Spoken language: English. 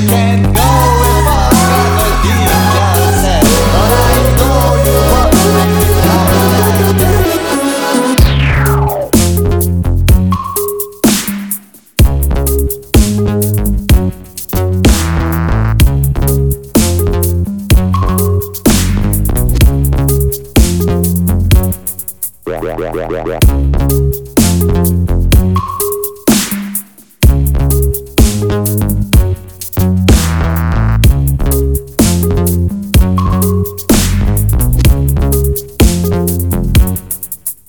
you can go and pass But I know you want to Yeah.